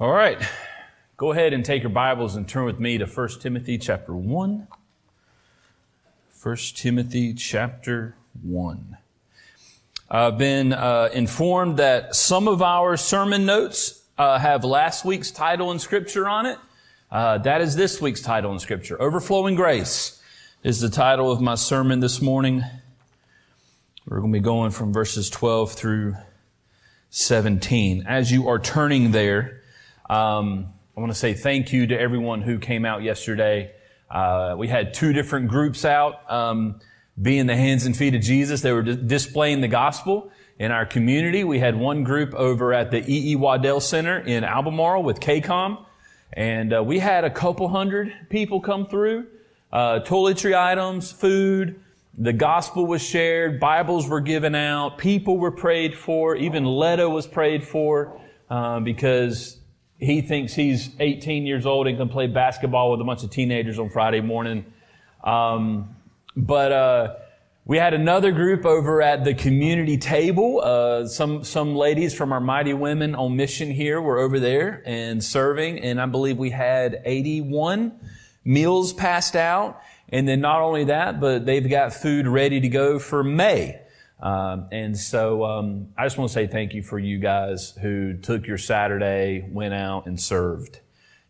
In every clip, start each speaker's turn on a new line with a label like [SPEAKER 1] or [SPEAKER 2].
[SPEAKER 1] All right. Go ahead and take your Bibles and turn with me to 1 Timothy chapter 1. 1 Timothy chapter 1. I've been uh, informed that some of our sermon notes uh, have last week's title and scripture on it. Uh, that is this week's title and scripture. Overflowing Grace is the title of my sermon this morning. We're going to be going from verses 12 through 17. As you are turning there, um, I want to say thank you to everyone who came out yesterday. Uh, we had two different groups out, um, being the hands and feet of Jesus. They were displaying the gospel in our community. We had one group over at the E. E. Waddell Center in Albemarle with KCOM, and uh, we had a couple hundred people come through. Uh, toiletry items, food, the gospel was shared, Bibles were given out, people were prayed for, even Leto was prayed for, uh, because he thinks he's 18 years old and can play basketball with a bunch of teenagers on Friday morning. Um, but uh, we had another group over at the community table. Uh, some some ladies from our Mighty Women on Mission here were over there and serving, and I believe we had 81 meals passed out. And then not only that, but they've got food ready to go for May. Um, and so um, I just want to say thank you for you guys who took your Saturday, went out and served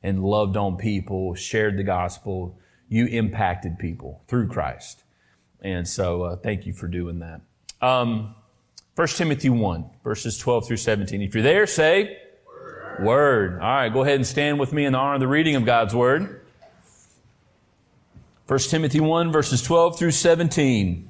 [SPEAKER 1] and loved on people, shared the gospel. You impacted people through Christ. And so uh, thank you for doing that. Um, 1 Timothy 1, verses 12 through 17. If you're there, say, Word. Word. All right, go ahead and stand with me in the honor of the reading of God's Word. 1 Timothy 1, verses 12 through 17.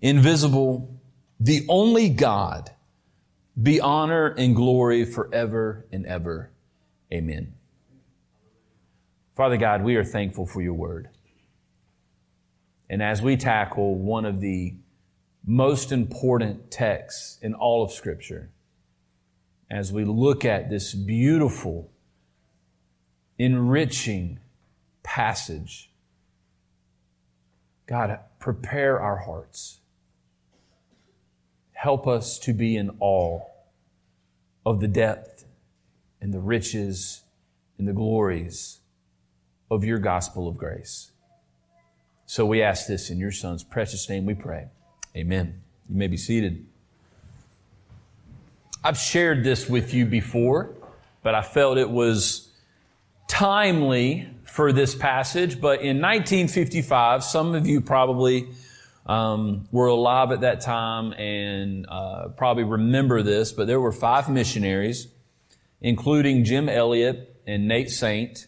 [SPEAKER 1] invisible, the only God, be honor and glory forever and ever. Amen. Father God, we are thankful for your word. And as we tackle one of the most important texts in all of Scripture, as we look at this beautiful, enriching passage, God, prepare our hearts help us to be in awe of the depth and the riches and the glories of your gospel of grace. So we ask this in your son's precious name we pray. Amen. You may be seated. I've shared this with you before, but I felt it was timely for this passage. But in 1955, some of you probably um, were alive at that time and uh, probably remember this, but there were five missionaries, including Jim Elliot and Nate Saint,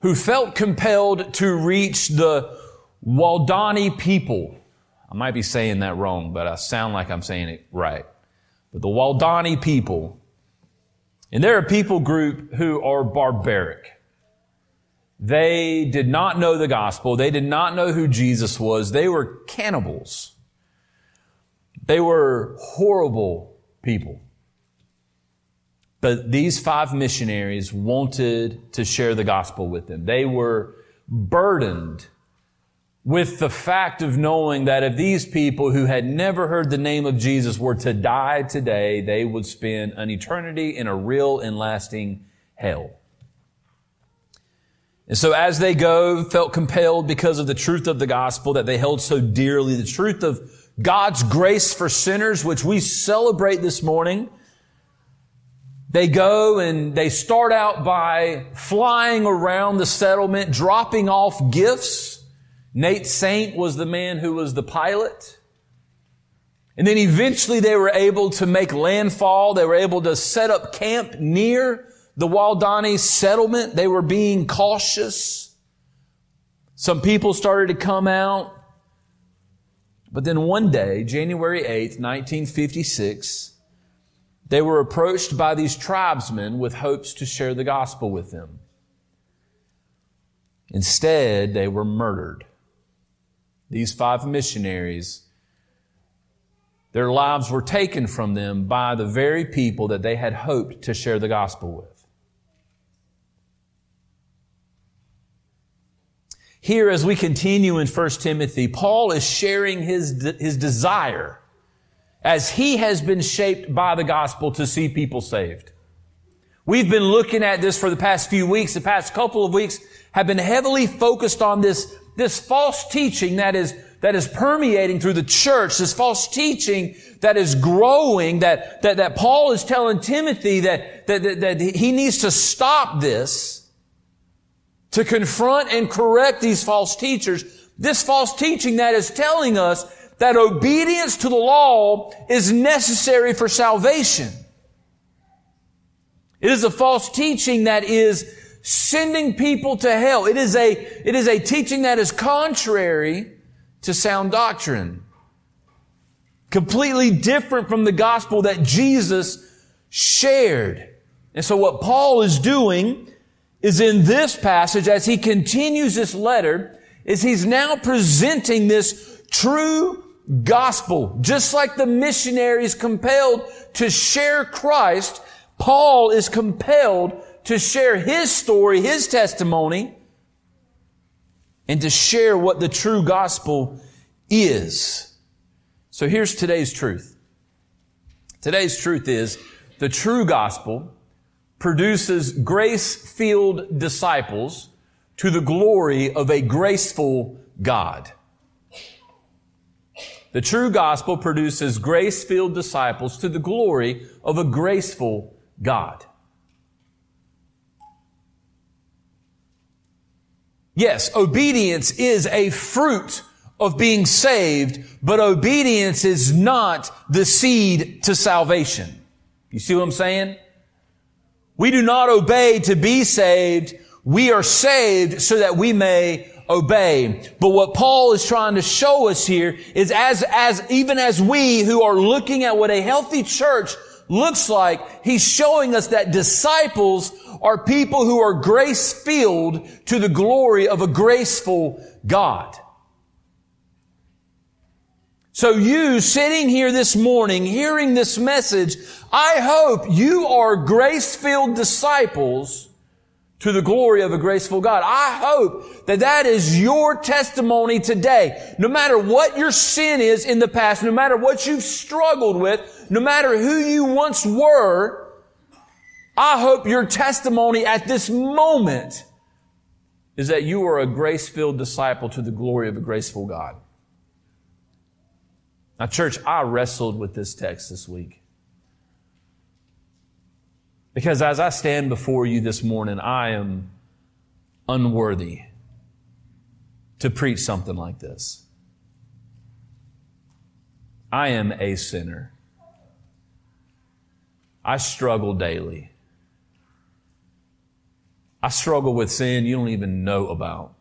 [SPEAKER 1] who felt compelled to reach the Waodani people. I might be saying that wrong, but I sound like I'm saying it right. But the Waodani people, and they're a people group who are barbaric. They did not know the gospel. They did not know who Jesus was. They were cannibals. They were horrible people. But these five missionaries wanted to share the gospel with them. They were burdened with the fact of knowing that if these people who had never heard the name of Jesus were to die today, they would spend an eternity in a real and lasting hell. And so as they go, felt compelled because of the truth of the gospel that they held so dearly, the truth of God's grace for sinners, which we celebrate this morning. They go and they start out by flying around the settlement, dropping off gifts. Nate Saint was the man who was the pilot. And then eventually they were able to make landfall. They were able to set up camp near the Waodani settlement. They were being cautious. Some people started to come out. But then one day, January 8th, 1956, they were approached by these tribesmen with hopes to share the gospel with them. Instead, they were murdered. These five missionaries, their lives were taken from them by the very people that they had hoped to share the gospel with. Here, as we continue in 1 Timothy, Paul is sharing his, his desire as he has been shaped by the gospel to see people saved. We've been looking at this for the past few weeks. The past couple of weeks have been heavily focused on this, this false teaching that is, that is permeating through the church, this false teaching that is growing, that, that, that Paul is telling Timothy that, that, that, that he needs to stop this, to confront and correct these false teachers. This false teaching that is telling us that obedience to the law is necessary for salvation. It is a false teaching that is sending people to hell. It is a, it is a teaching that is contrary to sound doctrine. Completely different from the gospel that Jesus shared. And so what Paul is doing is in this passage, as he continues this letter, is he's now presenting this true gospel. Just like the missionaries compelled to share Christ, Paul is compelled to share his story, his testimony, and to share what the true gospel is. So here's today's truth. Today's truth is the true gospel produces grace-filled disciples to the glory of a graceful God. The true gospel produces grace-filled disciples to the glory of a graceful God. Yes, obedience is a fruit of being saved, but obedience is not the seed to salvation. You see what I'm saying? We do not obey to be saved. We are saved so that we may obey. But what Paul is trying to show us here is as, as, even as we who are looking at what a healthy church looks like, he's showing us that disciples are people who are grace filled to the glory of a graceful God. So you sitting here this morning, hearing this message, I hope you are grace filled disciples to the glory of a graceful God. I hope that that is your testimony today. No matter what your sin is in the past, no matter what you've struggled with, no matter who you once were, I hope your testimony at this moment is that you are a grace-filled disciple to the glory of a graceful God. Now, church, I wrestled with this text this week. Because as I stand before you this morning, I am unworthy to preach something like this. I am a sinner. I struggle daily. I struggle with sin you don't even know about.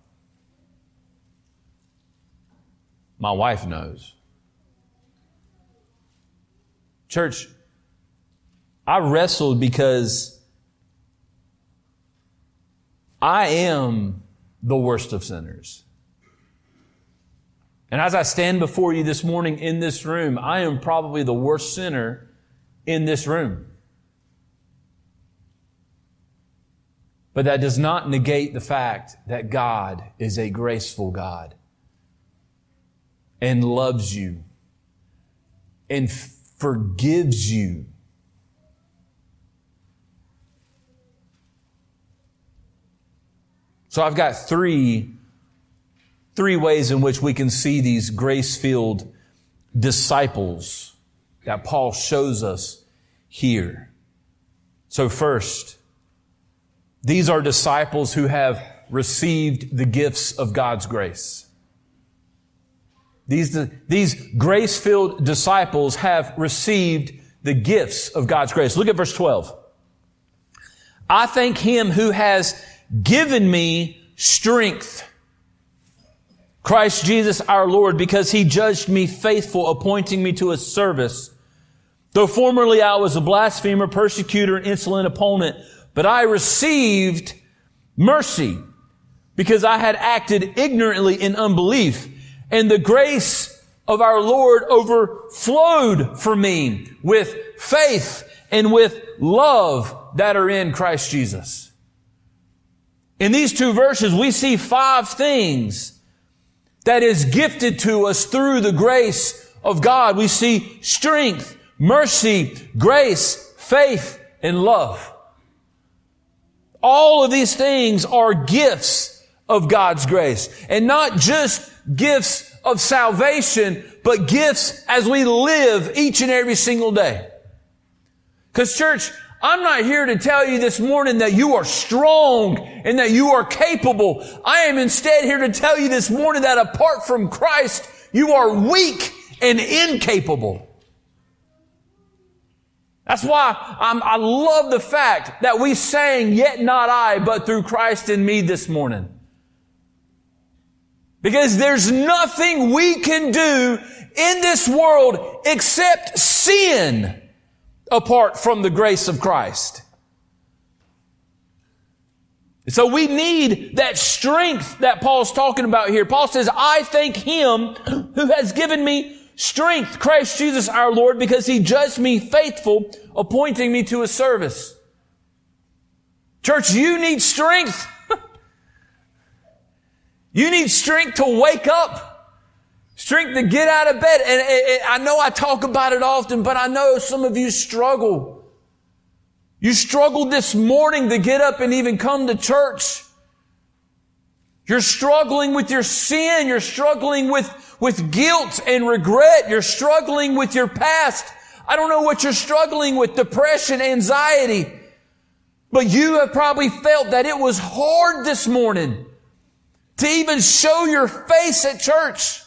[SPEAKER 1] My wife knows. Church, I wrestled because I am the worst of sinners. And as I stand before you this morning in this room, I am probably the worst sinner in this room. But that does not negate the fact that God is a graceful God and loves you and forgives you So I've got three, three ways in which we can see these grace-filled disciples that Paul shows us here. So first, these are disciples who have received the gifts of God's grace. These, these grace-filled disciples have received the gifts of God's grace. Look at verse 12. I thank him who has given me strength. Christ Jesus our Lord, because he judged me faithful, appointing me to a service. Though formerly I was a blasphemer, persecutor, and insolent opponent, but I received mercy because I had acted ignorantly in unbelief. And the grace of our Lord overflowed for me with faith and with love that are in Christ Jesus. In these two verses, we see five things that is gifted to us through the grace of God. We see strength, mercy, grace, faith, and love. All of these things are gifts of God's grace and not just gifts of salvation, but gifts as we live each and every single day. Cause church, I'm not here to tell you this morning that you are strong and that you are capable. I am instead here to tell you this morning that apart from Christ, you are weak and incapable. That's why I'm, i love the fact that we sang, yet not I, but through Christ in me this morning. Because there's nothing we can do in this world except sin apart from the grace of Christ. So we need that strength that Paul's talking about here. Paul says, I thank him who has given me strength, Christ Jesus our Lord, because he judged me faithful, appointing me to a service. Church, you need strength. You need strength to wake up. Strength to get out of bed. And, I know I talk about it often, but I know some of you struggle. You struggled this morning to get up and even come to church. You're struggling with your sin. You're struggling with, with guilt and regret. You're struggling with your past. I don't know what you're struggling with, depression, anxiety. But you have probably felt that it was hard this morning to even show your face at church.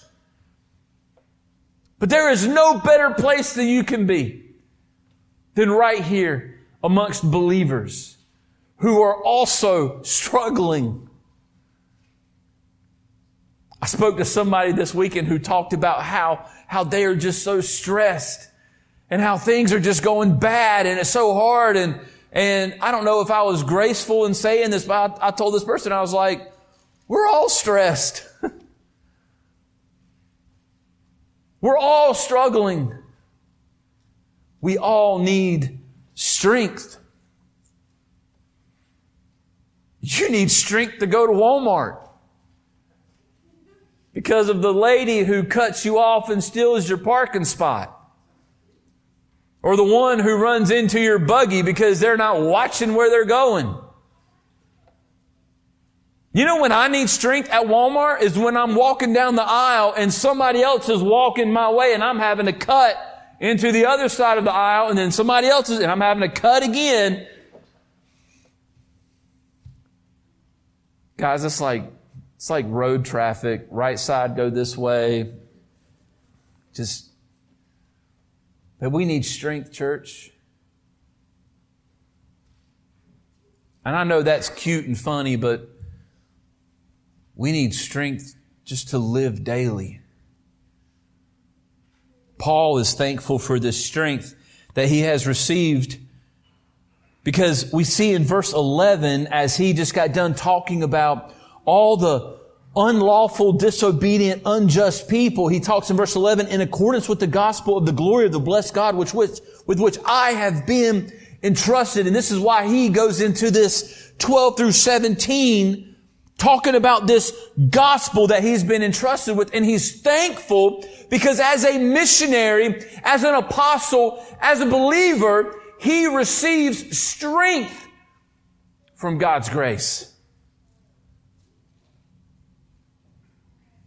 [SPEAKER 1] But there is no better place that you can be than right here amongst believers who are also struggling. I spoke to somebody this weekend who talked about how, how they are just so stressed and how things are just going bad and it's so hard. And, and I don't know if I was graceful in saying this, but I, I told this person, I was like, we're all stressed. We're all struggling. We all need strength. You need strength to go to Walmart because of the lady who cuts you off and steals your parking spot. Or the one who runs into your buggy because they're not watching where they're going. You know when I need strength at Walmart is when I'm walking down the aisle and somebody else is walking my way and I'm having to cut into the other side of the aisle and then somebody else is, and I'm having to cut again. Guys, it's like, it's like road traffic. Right side go this way. Just, but we need strength, church. And I know that's cute and funny, but we need strength just to live daily. Paul is thankful for this strength that he has received because we see in verse 11 as he just got done talking about all the unlawful, disobedient, unjust people. He talks in verse 11, in accordance with the gospel of the glory of the blessed God, which with, with which I have been entrusted. And this is why he goes into this 12 through 17 talking about this gospel that he's been entrusted with and he's thankful because as a missionary, as an apostle, as a believer, he receives strength from God's grace.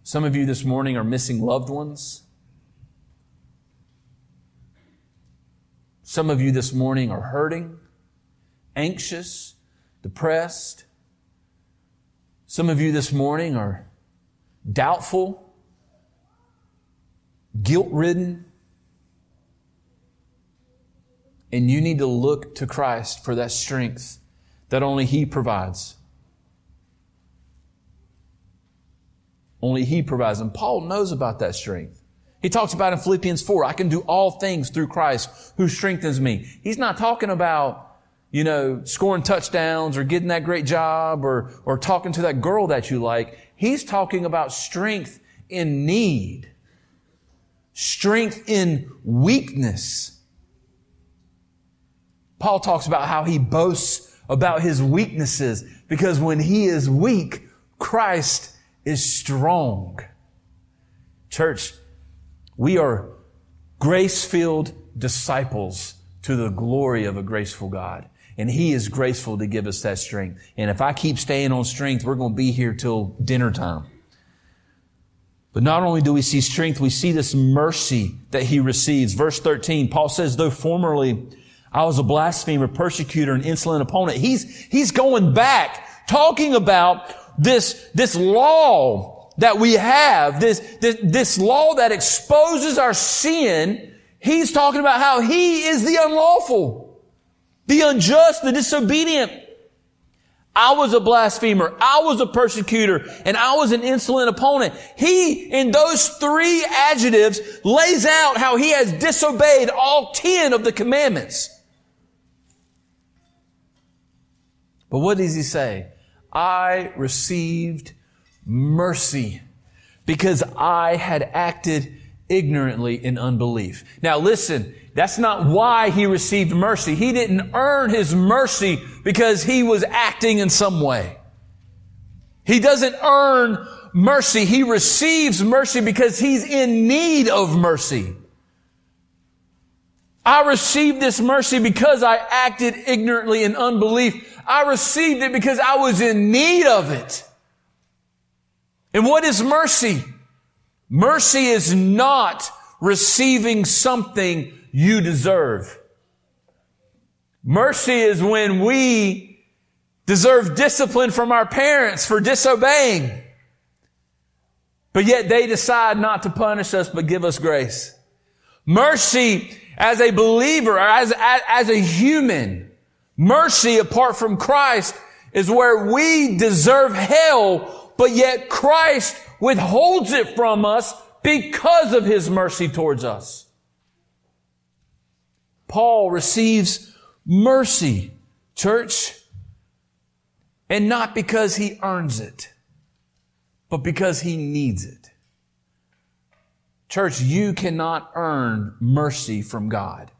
[SPEAKER 1] Some of you this morning are missing loved ones. Some of you this morning are hurting, anxious, depressed. Some of you this morning are doubtful, guilt ridden. And you need to look to Christ for that strength that only He provides. Only He provides. And Paul knows about that strength. He talks about in Philippians 4, I can do all things through Christ who strengthens me. He's not talking about, you know, scoring touchdowns or getting that great job or, or talking to that girl that you like. He's talking about strength in need. Strength in weakness. Paul talks about how he boasts about his weaknesses because when he is weak, Christ is strong. Church, we are grace filled disciples to the glory of a graceful God. And He is graceful to give us that strength. And if I keep staying on strength, we're going to be here till dinner time. But not only do we see strength, we see this mercy that He receives. Verse 13, Paul says, though formerly I was a blasphemer, persecutor, and insolent opponent, He's, He's going back, talking about this, this law that we have, this, this, this law that exposes our sin, he's talking about how he is the unlawful, the unjust, the disobedient. I was a blasphemer. I was a persecutor and I was an insolent opponent. He, in those three adjectives, lays out how he has disobeyed all ten of the commandments. But what does he say? I received mercy because I had acted ignorantly in unbelief. Now listen, that's not why he received mercy. He didn't earn his mercy because he was acting in some way. He doesn't earn mercy. He receives mercy because he's in need of mercy. I received this mercy because I acted ignorantly in unbelief. I received it because I was in need of it. And what is mercy? Mercy is not receiving something you deserve. Mercy is when we deserve discipline from our parents for disobeying. But yet they decide not to punish us, but give us grace. Mercy as a believer, as, as, as a human, mercy apart from Christ is where we deserve hell but yet Christ withholds it from us because of his mercy towards us. Paul receives mercy, church, and not because he earns it, but because he needs it. Church, you cannot earn mercy from God.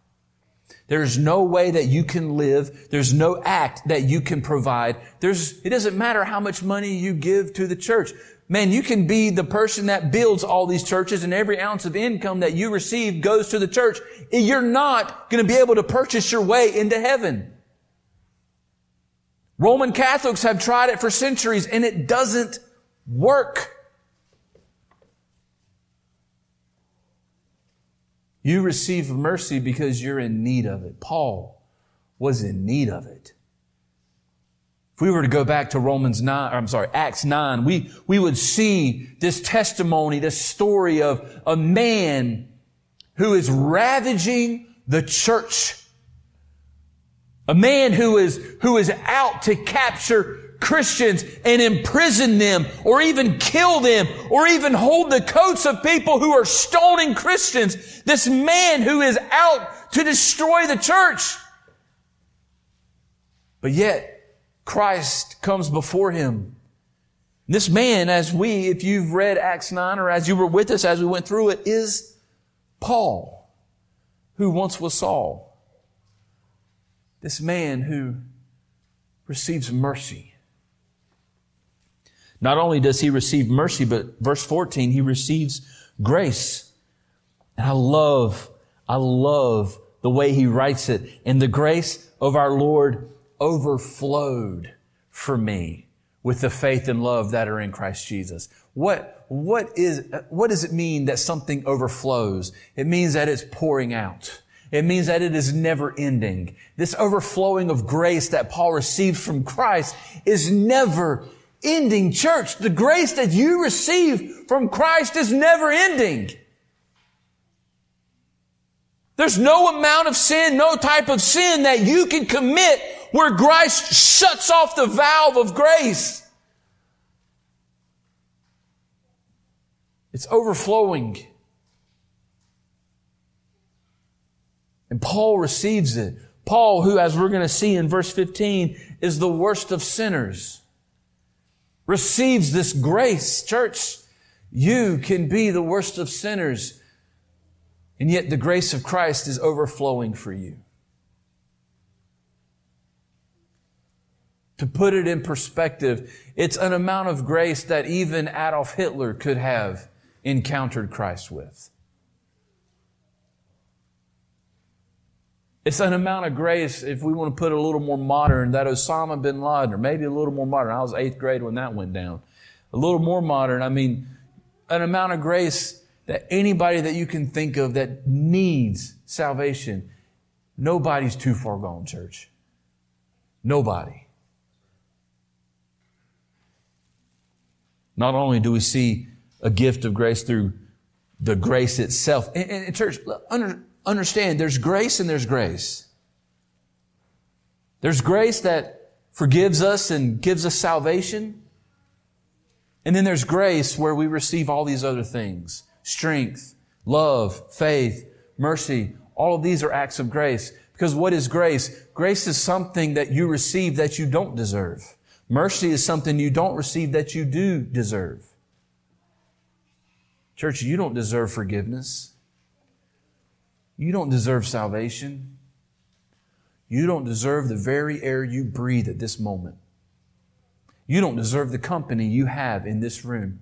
[SPEAKER 1] There's no way that you can live. There's no act that you can provide. There's, it doesn't matter how much money you give to the church. Man, you can be the person that builds all these churches and every ounce of income that you receive goes to the church. You're not going to be able to purchase your way into heaven. Roman Catholics have tried it for centuries and it doesn't work. You receive mercy because you're in need of it. Paul was in need of it. If we were to go back to Romans 9, I'm sorry, Acts 9, we, we would see this testimony, this story of a man who is ravaging the church. A man who is, who is out to capture Christians and imprison them or even kill them or even hold the coats of people who are stoning Christians. This man who is out to destroy the church. But yet, Christ comes before him. This man, as we, if you've read Acts 9 or as you were with us as we went through it, is Paul, who once was Saul. This man who receives mercy not only does he receive mercy, but verse 14, he receives grace. And I love, I love the way he writes it. And the grace of our Lord overflowed for me with the faith and love that are in Christ Jesus. What, what is, what does it mean that something overflows? It means that it's pouring out. It means that it is never ending. This overflowing of grace that Paul received from Christ is never ending. Church, the grace that you receive from Christ is never ending. There's no amount of sin, no type of sin that you can commit where Christ shuts off the valve of grace. It's overflowing. And Paul receives it. Paul, who, as we're going to see in verse 15, is the worst of sinners, receives this grace. Church, you can be the worst of sinners, and yet the grace of Christ is overflowing for you. To put it in perspective, it's an amount of grace that even Adolf Hitler could have encountered Christ with. It's an amount of grace, if we want to put it a little more modern, that Osama bin Laden, or maybe a little more modern. I was eighth grade when that went down. A little more modern, I mean, an amount of grace that anybody that you can think of that needs salvation, nobody's too far gone, church. Nobody. Not only do we see a gift of grace through the grace itself, and, and church, under, understand there's grace and there's grace. There's grace that forgives us and gives us salvation. And then there's grace where we receive all these other things strength, love, faith, mercy. All of these are acts of grace. Because what is grace? Grace is something that you receive that you don't deserve. Mercy is something you don't receive that you do deserve. Church, you don't deserve forgiveness. You don't deserve salvation. You don't deserve the very air you breathe at this moment. You don't deserve the company you have in this room.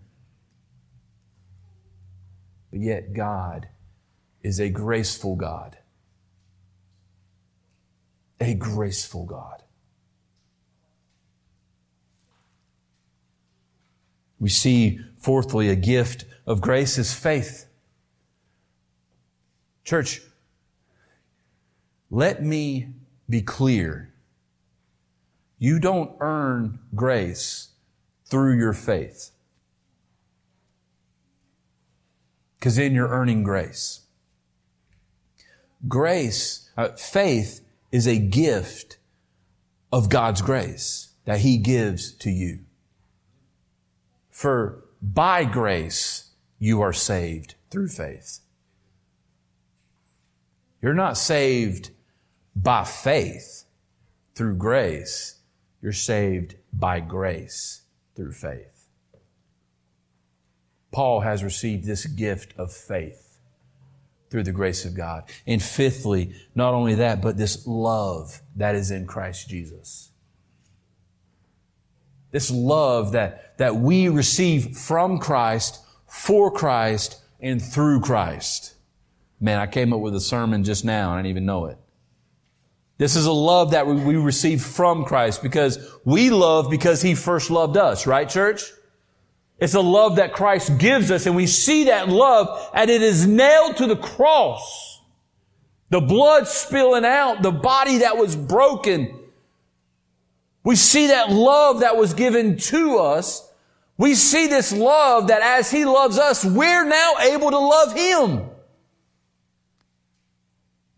[SPEAKER 1] But yet, God is a graceful God. A graceful God. We see, fourthly, a gift of grace is faith. Church, let me be clear. You don't earn grace through your faith. Because then you're earning grace. Grace, uh, faith is a gift of God's grace that He gives to you. For by grace you are saved through faith. You're not saved by faith through grace. You're saved by grace through faith. Paul has received this gift of faith through the grace of God. And fifthly, not only that, but this love that is in Christ Jesus. This love that, that we receive from Christ, for Christ, and through Christ. Man, I came up with a sermon just now. I didn't even know it. This is a love that we receive from Christ because we love because He first loved us, right, church? It's a love that Christ gives us and we see that love and it is nailed to the cross. The blood spilling out, the body that was broken. We see that love that was given to us. We see this love that as He loves us, we're now able to love Him.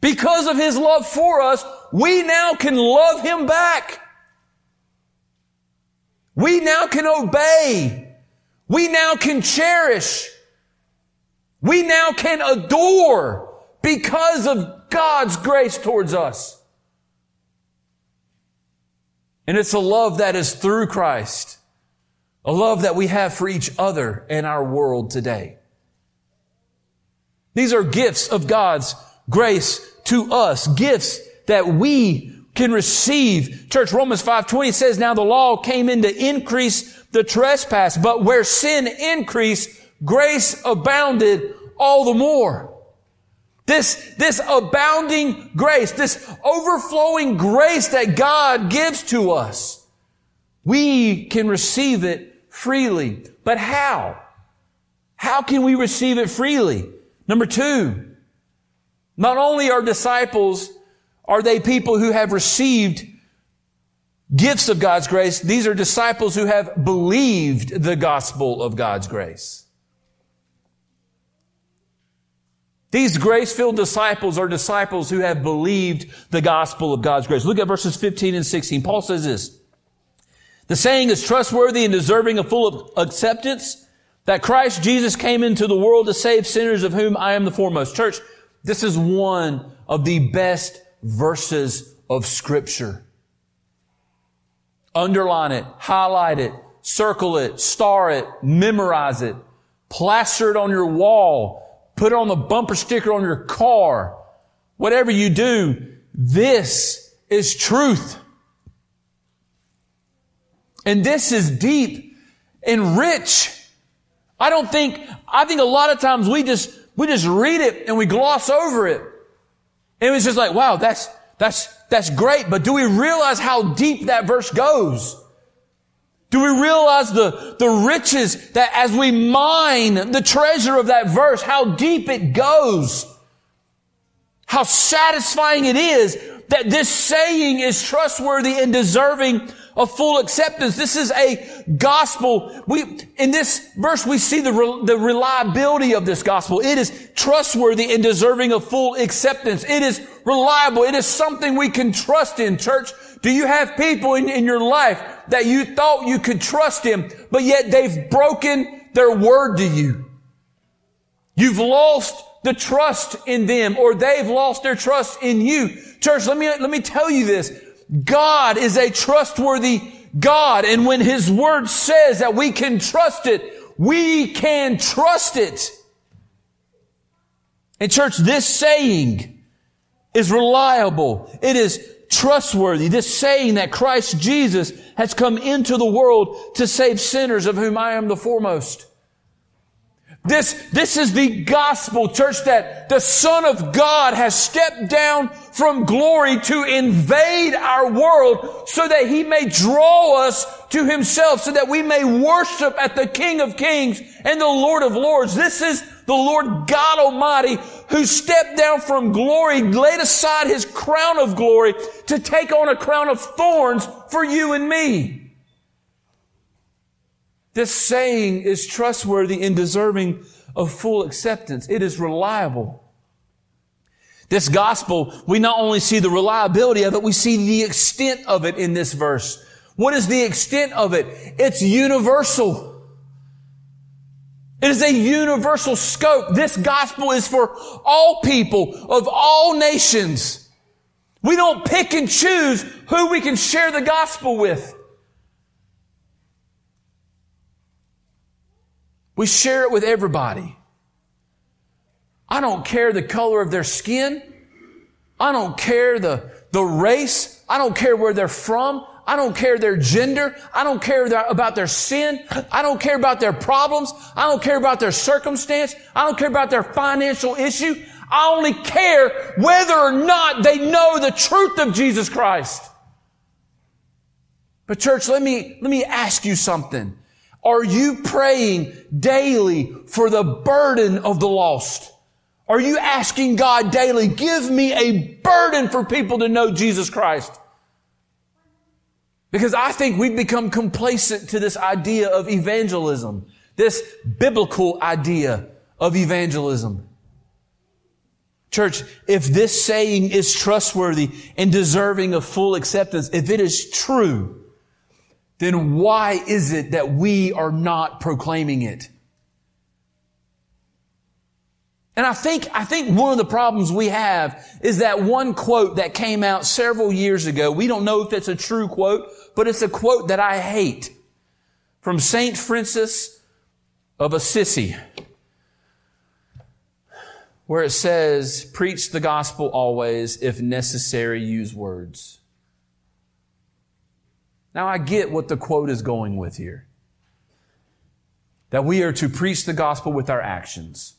[SPEAKER 1] Because of His love for us, we now can love Him back. We now can obey. We now can cherish. We now can adore because of God's grace towards us. And it's a love that is through Christ. A love that we have for each other in our world today. These are gifts of God's grace to us, gifts that we can receive. Church, Romans 5.20 says, Now the law came in to increase the trespass, but where sin increased, grace abounded all the more. This, this abounding grace, this overflowing grace that God gives to us, we can receive it freely. But how? How can we receive it freely? Number two, Not only are disciples, are they people who have received gifts of God's grace, these are disciples who have believed the gospel of God's grace. These grace-filled disciples are disciples who have believed the gospel of God's grace. Look at verses 15 and 16. Paul says this, the saying is trustworthy and deserving of full acceptance that Christ Jesus came into the world to save sinners of whom I am the foremost. Church, this is one of the best verses of scripture. Underline it, highlight it, circle it, star it, memorize it, plaster it on your wall, Put it on the bumper sticker on your car. Whatever you do, this is truth. And this is deep and rich. I don't think, I think a lot of times we just, we just read it and we gloss over it. And it's just like, wow, that's, that's, that's great. But do we realize how deep that verse goes? Do we realize the, the riches that as we mine the treasure of that verse, how deep it goes? How satisfying it is that this saying is trustworthy and deserving of full acceptance. This is a gospel. We, in this verse, we see the, the reliability of this gospel. It is trustworthy and deserving of full acceptance. It is reliable. It is something we can trust in, church. Do you have people in, in your life that you thought you could trust him, but yet they've broken their word to you? You've lost the trust in them or they've lost their trust in you. Church, let me, let me tell you this. God is a trustworthy God. And when his word says that we can trust it, we can trust it. And church, this saying is reliable. It is trustworthy. This saying that Christ Jesus has come into the world to save sinners of whom I am the foremost. This, this is the gospel, church, that the Son of God has stepped down from glory to invade our world so that He may draw us to Himself, so that we may worship at the King of Kings and the Lord of Lords. This is the Lord God Almighty who stepped down from glory, laid aside His crown of glory to take on a crown of thorns for you and me. This saying is trustworthy and deserving of full acceptance. It is reliable. This gospel, we not only see the reliability of it, we see the extent of it in this verse. What is the extent of it? It's universal. It is a universal scope. This gospel is for all people of all nations. We don't pick and choose who we can share the gospel with. We share it with everybody. I don't care the color of their skin. I don't care the, the race. I don't care where they're from. I don't care their gender. I don't care about their sin. I don't care about their problems. I don't care about their circumstance. I don't care about their financial issue. I only care whether or not they know the truth of Jesus Christ. But church, let me, let me ask you something. Are you praying daily for the burden of the lost? Are you asking God daily, give me a burden for people to know Jesus Christ? Because I think we've become complacent to this idea of evangelism, this biblical idea of evangelism. Church, if this saying is trustworthy and deserving of full acceptance, if it is true, then why is it that we are not proclaiming it? And I think, I think one of the problems we have is that one quote that came out several years ago. We don't know if it's a true quote, but it's a quote that I hate from Saint Francis of Assisi, where it says, preach the gospel always, if necessary, use words. Now I get what the quote is going with here. That we are to preach the gospel with our actions.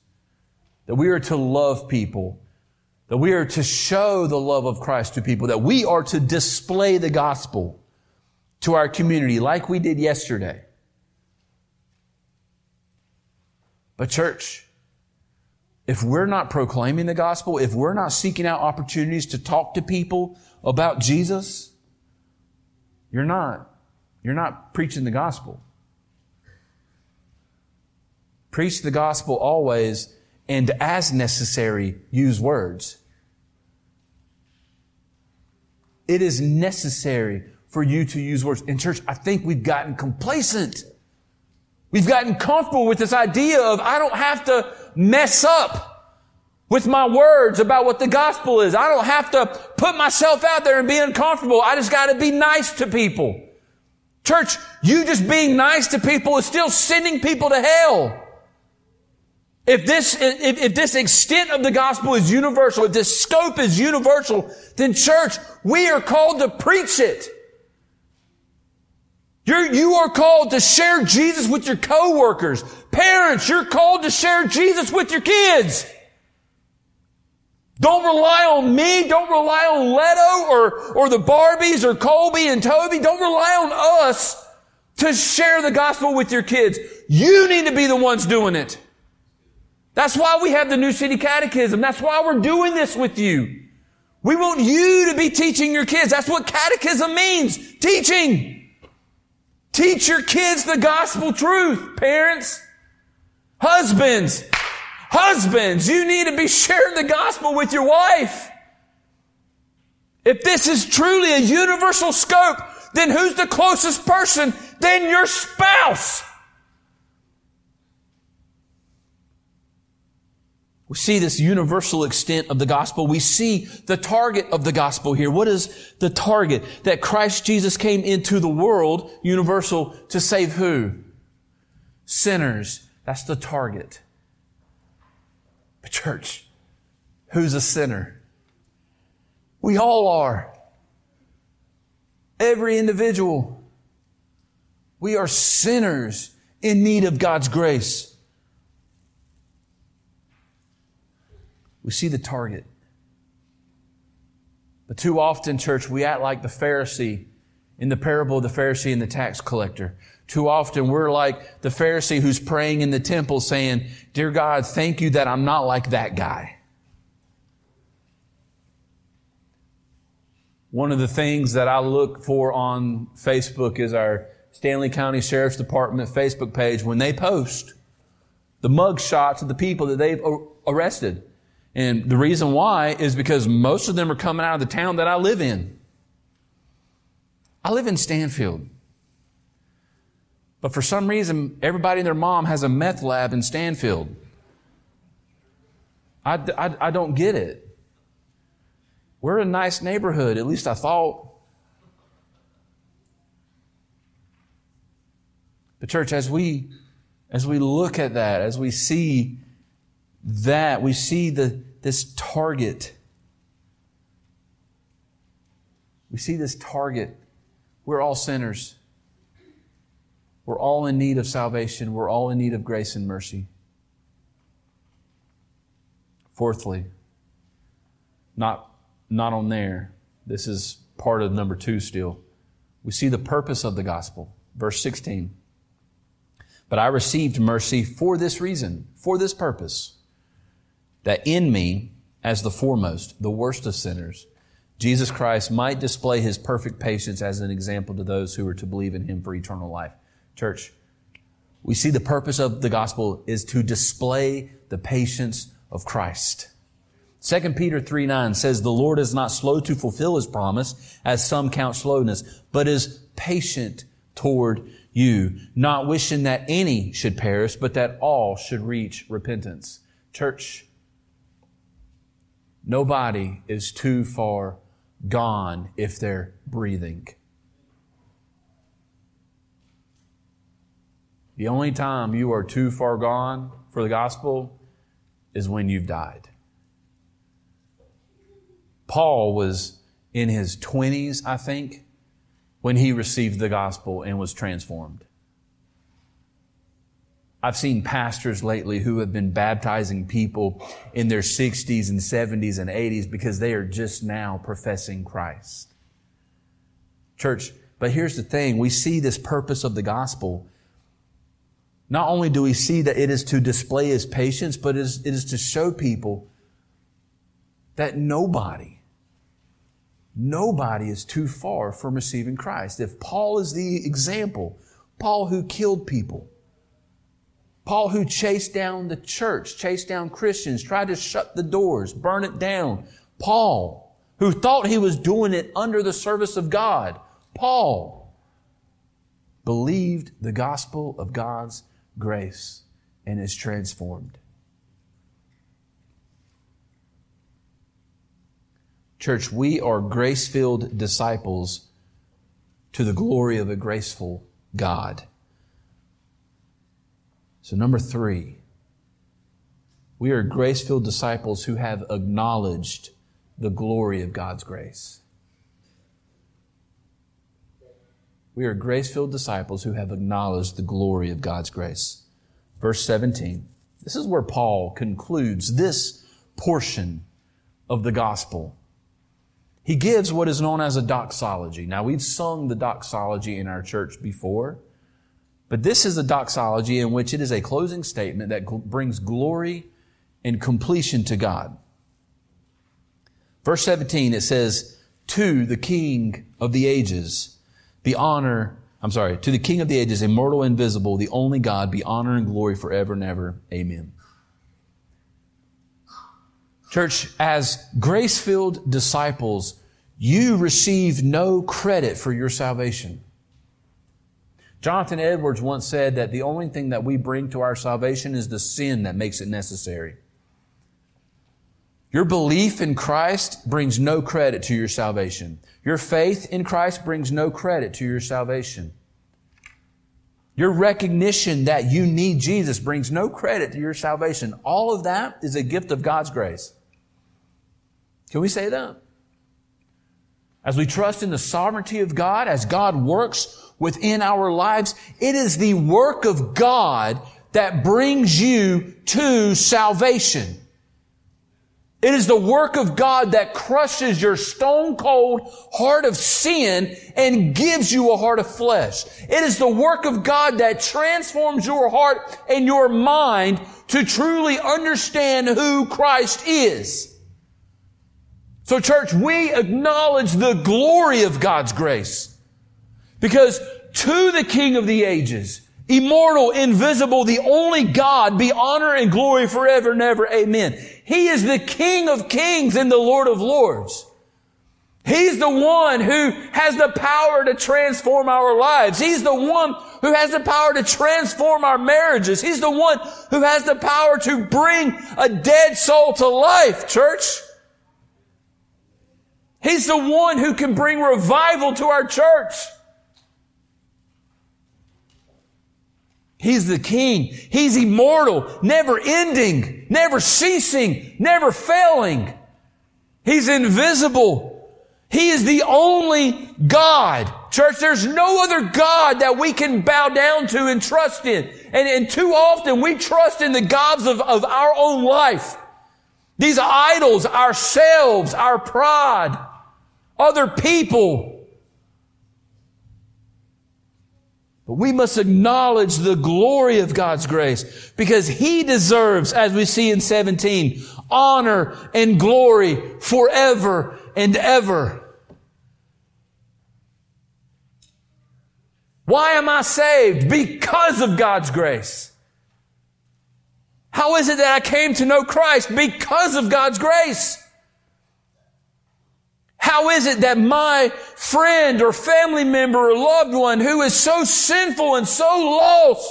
[SPEAKER 1] That we are to love people. That we are to show the love of Christ to people. That we are to display the gospel to our community like we did yesterday. But church, if we're not proclaiming the gospel, if we're not seeking out opportunities to talk to people about Jesus, you're not, you're not preaching the gospel. Preach the gospel always and as necessary, use words. It is necessary for you to use words. In church, I think we've gotten complacent. We've gotten comfortable with this idea of I don't have to mess up with my words about what the gospel is. I don't have to put myself out there and be uncomfortable. I just got to be nice to people. Church, you just being nice to people is still sending people to hell. If this, if, if, this extent of the gospel is universal, if this scope is universal, then church, we are called to preach it. You're, you are called to share Jesus with your coworkers. Parents, you're called to share Jesus with your kids. Don't rely on me. Don't rely on Leto or, or the Barbies or Colby and Toby. Don't rely on us to share the gospel with your kids. You need to be the ones doing it. That's why we have the New City Catechism. That's why we're doing this with you. We want you to be teaching your kids. That's what catechism means. Teaching. Teach your kids the gospel truth, parents. Husbands. Husbands, you need to be sharing the gospel with your wife. If this is truly a universal scope, then who's the closest person Then your spouse? We see this universal extent of the gospel. We see the target of the gospel here. What is the target? That Christ Jesus came into the world, universal, to save who? Sinners. That's the target. But church, who's a sinner? We all are. Every individual. We are sinners in need of God's grace. We see the target. But too often, church, we act like the Pharisee in the parable of the Pharisee and the tax collector. Too often, we're like the Pharisee who's praying in the temple saying, Dear God, thank you that I'm not like that guy. One of the things that I look for on Facebook is our Stanly County Sheriff's Department Facebook page when they post the mug shots of the people that they've arrested. And the reason why is because most of them are coming out of the town that I live in. I live in Stanfield. But for some reason, everybody and their mom has a meth lab in Stanfield. I, I, I don't get it. We're a nice neighborhood, at least I thought. But church, as we as we look at that, as we see that, we see the, this target. We see this target. We're all sinners. We're all in need of salvation. We're all in need of grace and mercy. Fourthly, not, not on there. This is part of number two still. We see the purpose of the gospel. Verse 16. But I received mercy for this reason, for this purpose that in me, as the foremost, the worst of sinners, Jesus Christ might display his perfect patience as an example to those who are to believe in him for eternal life. Church, we see the purpose of the gospel is to display the patience of Christ. 2 Peter 3 9 says, The Lord is not slow to fulfill his promise, as some count slowness, but is patient toward you, not wishing that any should perish, but that all should reach repentance. Church, Nobody is too far gone if they're breathing. The only time you are too far gone for the gospel is when you've died. Paul was in his 20s, I think, when he received the gospel and was transformed. I've seen pastors lately who have been baptizing people in their 60s and 70s and 80s because they are just now professing Christ. Church, but here's the thing. We see this purpose of the gospel not only do we see that it is to display his patience, but it is, it is to show people that nobody, nobody is too far from receiving Christ. If Paul is the example, Paul who killed people, Paul who chased down the church, chased down Christians, tried to shut the doors, burn it down. Paul, who thought he was doing it under the service of God. Paul believed the gospel of God's grace and is transformed. Church, we are grace filled disciples to the glory of a graceful God. So, number three, we are grace filled disciples who have acknowledged the glory of God's grace. We are grace filled disciples who have acknowledged the glory of God's grace. Verse 17. This is where Paul concludes this portion of the gospel. He gives what is known as a doxology. Now, we've sung the doxology in our church before. But this is a doxology in which it is a closing statement that brings glory and completion to God. Verse 17, it says, To the King of the ages, the honor, I'm sorry, to the King of the ages, immortal, invisible, the only God, be honor and glory forever and ever. Amen. Church, as grace filled disciples, you receive no credit for your salvation. Jonathan Edwards once said that the only thing that we bring to our salvation is the sin that makes it necessary. Your belief in Christ brings no credit to your salvation. Your faith in Christ brings no credit to your salvation. Your recognition that you need Jesus brings no credit to your salvation. All of that is a gift of God's grace. Can we say that? As we trust in the sovereignty of God, as God works within our lives. It is the work of God that brings you to salvation. It is the work of God that crushes your stone cold heart of sin and gives you a heart of flesh. It is the work of God that transforms your heart and your mind to truly understand who Christ is. So church, we acknowledge the glory of God's grace. Because to the King of the ages, immortal, invisible, the only God, be honor and glory forever and ever. Amen. He is the King of kings and the Lord of lords. He's the one who has the power to transform our lives. He's the one who has the power to transform our marriages. He's the one who has the power to bring a dead soul to life, church. He's the one who can bring revival to our church. He's the king. He's immortal, never ending, never ceasing, never failing. He's invisible. He is the only God. Church, there's no other God that we can bow down to and trust in. And, and too often we trust in the gods of, of our own life. These idols, ourselves, our pride, other people. But we must acknowledge the glory of God's grace because He deserves, as we see in 17, honor and glory forever and ever. Why am I saved? Because of God's grace. How is it that I came to know Christ? Because of God's grace. How is it that my friend or family member or loved one who is so sinful and so lost,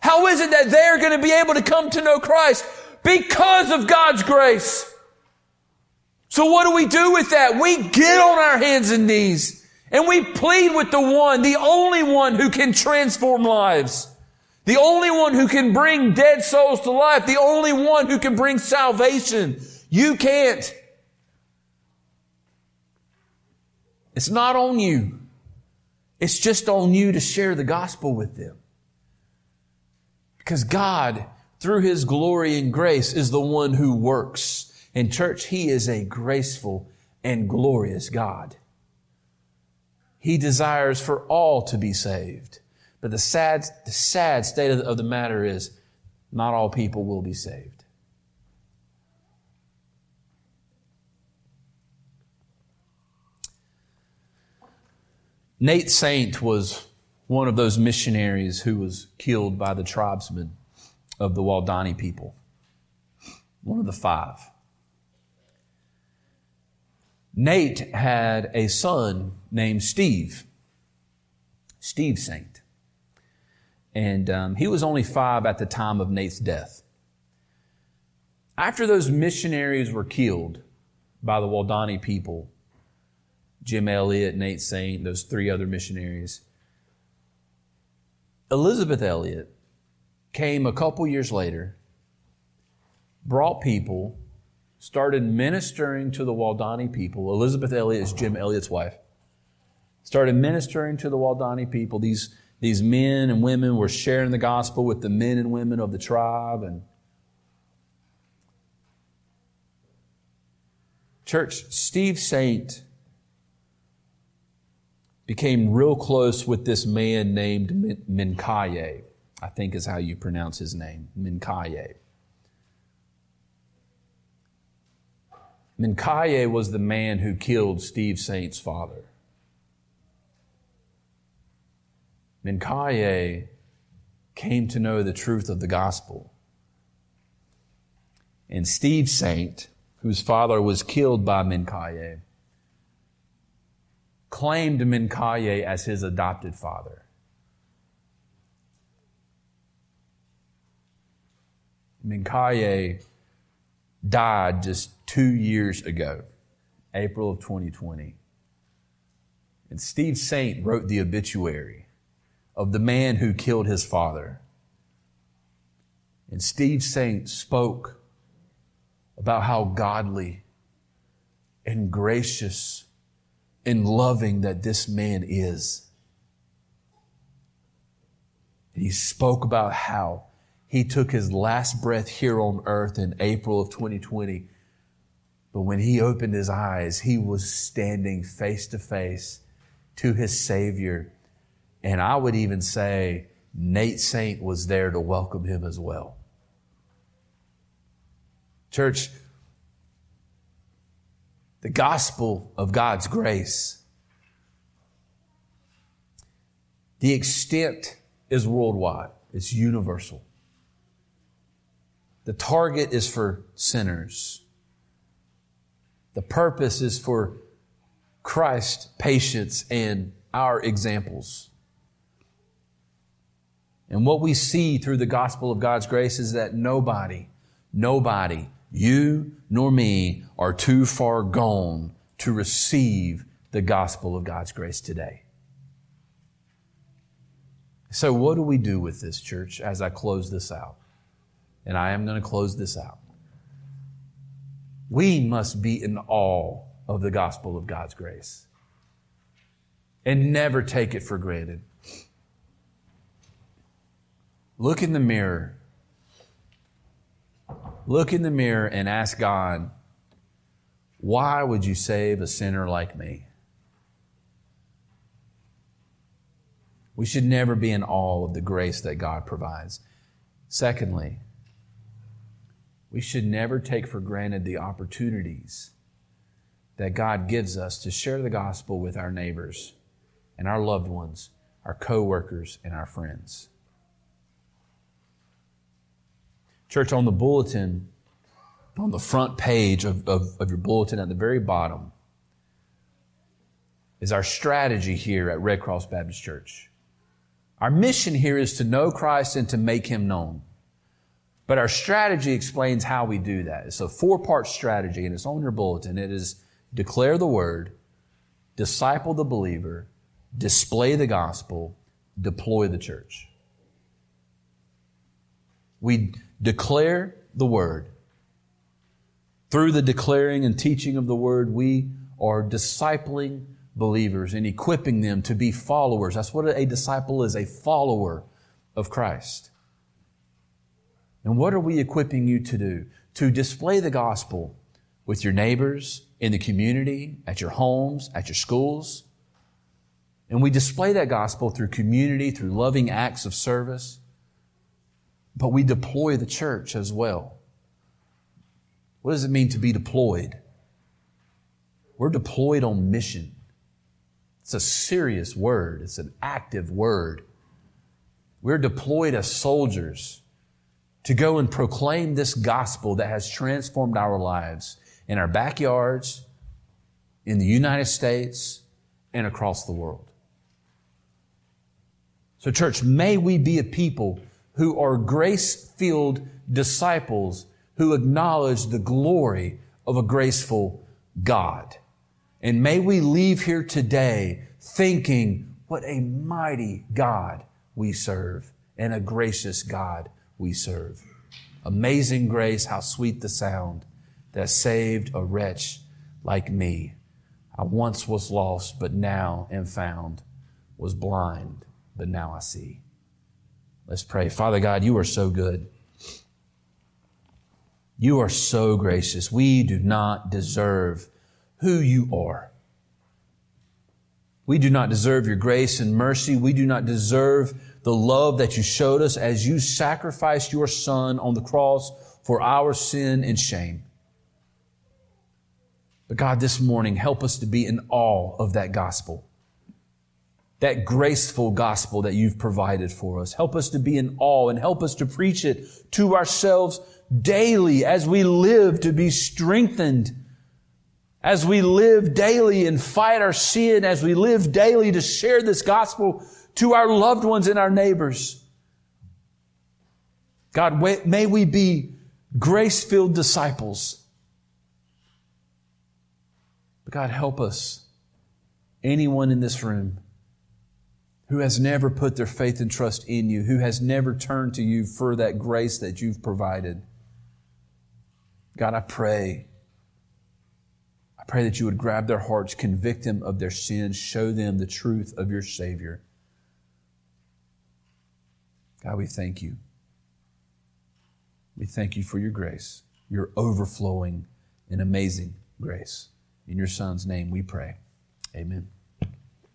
[SPEAKER 1] how is it that they're going to be able to come to know Christ? Because of God's grace. So what do we do with that? We get on our hands and knees and we plead with the one, the only one who can transform lives. The only one who can bring dead souls to life. The only one who can bring salvation. You can't. It's not on you. It's just on you to share the gospel with them. Because God, through His glory and grace, is the one who works. In church, He is a graceful and glorious God. He desires for all to be saved. But the sad, the sad state of the, of the matter is not all people will be saved. Nate Saint was one of those missionaries who was killed by the tribesmen of the Waodani people. One of the five. Nate had a son named Steve, Steve Saint. And um, he was only five at the time of Nate's death. After those missionaries were killed by the Waodani people, Jim Elliot, Nate Saint, those three other missionaries, Elisabeth Elliot came a couple years later, brought people, started ministering to the Waodani people. Elisabeth Elliot is Jim Elliot's wife. Started ministering to the Waodani people. These, these men and women were sharing the gospel with the men and women of the tribe. And Church, Steve Saint became real close with this man named Mincaye, I think is how you pronounce his name, Mincaye. Mincaye was the man who killed Steve Saint's father. Mincaye came to know the truth of the gospel. And Steve Saint, whose father was killed by Mincaye, claimed Mincaye as his adopted father. Mincaye died just two years ago, April of 2020. And Steve Saint wrote the obituary of the man who killed his father. And Steve Saint spoke about how godly and gracious and loving that this man is. He spoke about how he took his last breath here on earth in April of 2020. But when he opened his eyes, he was standing face to face to his Savior. And I would even say Nate Saint was there to welcome him as well. Church, the gospel of God's grace. The extent is worldwide, it's universal. The target is for sinners. The purpose is for Christ, patience, and our examples. And what we see through the gospel of God's grace is that nobody, nobody you nor me are too far gone to receive the gospel of God's grace today. So, what do we do with this, church, as I close this out? And I am going to close this out. We must be in awe of the gospel of God's grace and never take it for granted. Look in the mirror Look in the mirror and ask God, why would you save a sinner like me? We should never be in awe of the grace that God provides. Secondly, we should never take for granted the opportunities that God gives us to share the gospel with our neighbors and our loved ones, our coworkers, and our friends. Church, on the bulletin, on the front page of, of, of your bulletin at the very bottom, is our strategy here at Red Cross Baptist Church. Our mission here is to know Christ and to make him known. But our strategy explains how we do that. It's a four part strategy and it's on your bulletin. It is declare the word, disciple the believer, display the gospel, deploy the church. We declare the word. Through the declaring and teaching of the word, we are discipling believers and equipping them to be followers. That's what a disciple is, a follower of Christ. And what are we equipping you to do? To display the gospel with your neighbors, in the community, at your homes, at your schools. And we display that gospel through community, through loving acts of service. But we deploy the church as well. What does it mean to be deployed? We're deployed on mission. It's a serious word, it's an active word. We're deployed as soldiers to go and proclaim this gospel that has transformed our lives in our backyards, in the United States, and across the world. So, church, may we be a people who are grace filled disciples who acknowledge the glory of a graceful God. And may we leave here today thinking, what a mighty God we serve and a gracious God we serve. Amazing grace, how sweet the sound that saved a wretch like me. I once was lost, but now am found, was blind, but now I see. Let's pray. Father God, you are so good. You are so gracious. We do not deserve who you are. We do not deserve your grace and mercy. We do not deserve the love that you showed us as you sacrificed your son on the cross for our sin and shame. But God, this morning, help us to be in awe of that gospel. That graceful gospel that you've provided for us. Help us to be in awe and help us to preach it to ourselves daily as we live to be strengthened. As we live daily and fight our sin, as we live daily to share this gospel to our loved ones and our neighbors. God, may we be grace filled disciples but God, help us. Anyone in this room who has never put their faith and trust in you, who has never turned to you for that grace that you've provided. God, I pray. I pray that you would grab their hearts, convict them of their sins, show them the truth of your Savior. God, we thank you. We thank you for your grace, your overflowing and amazing grace. In your Son's name we pray. Amen.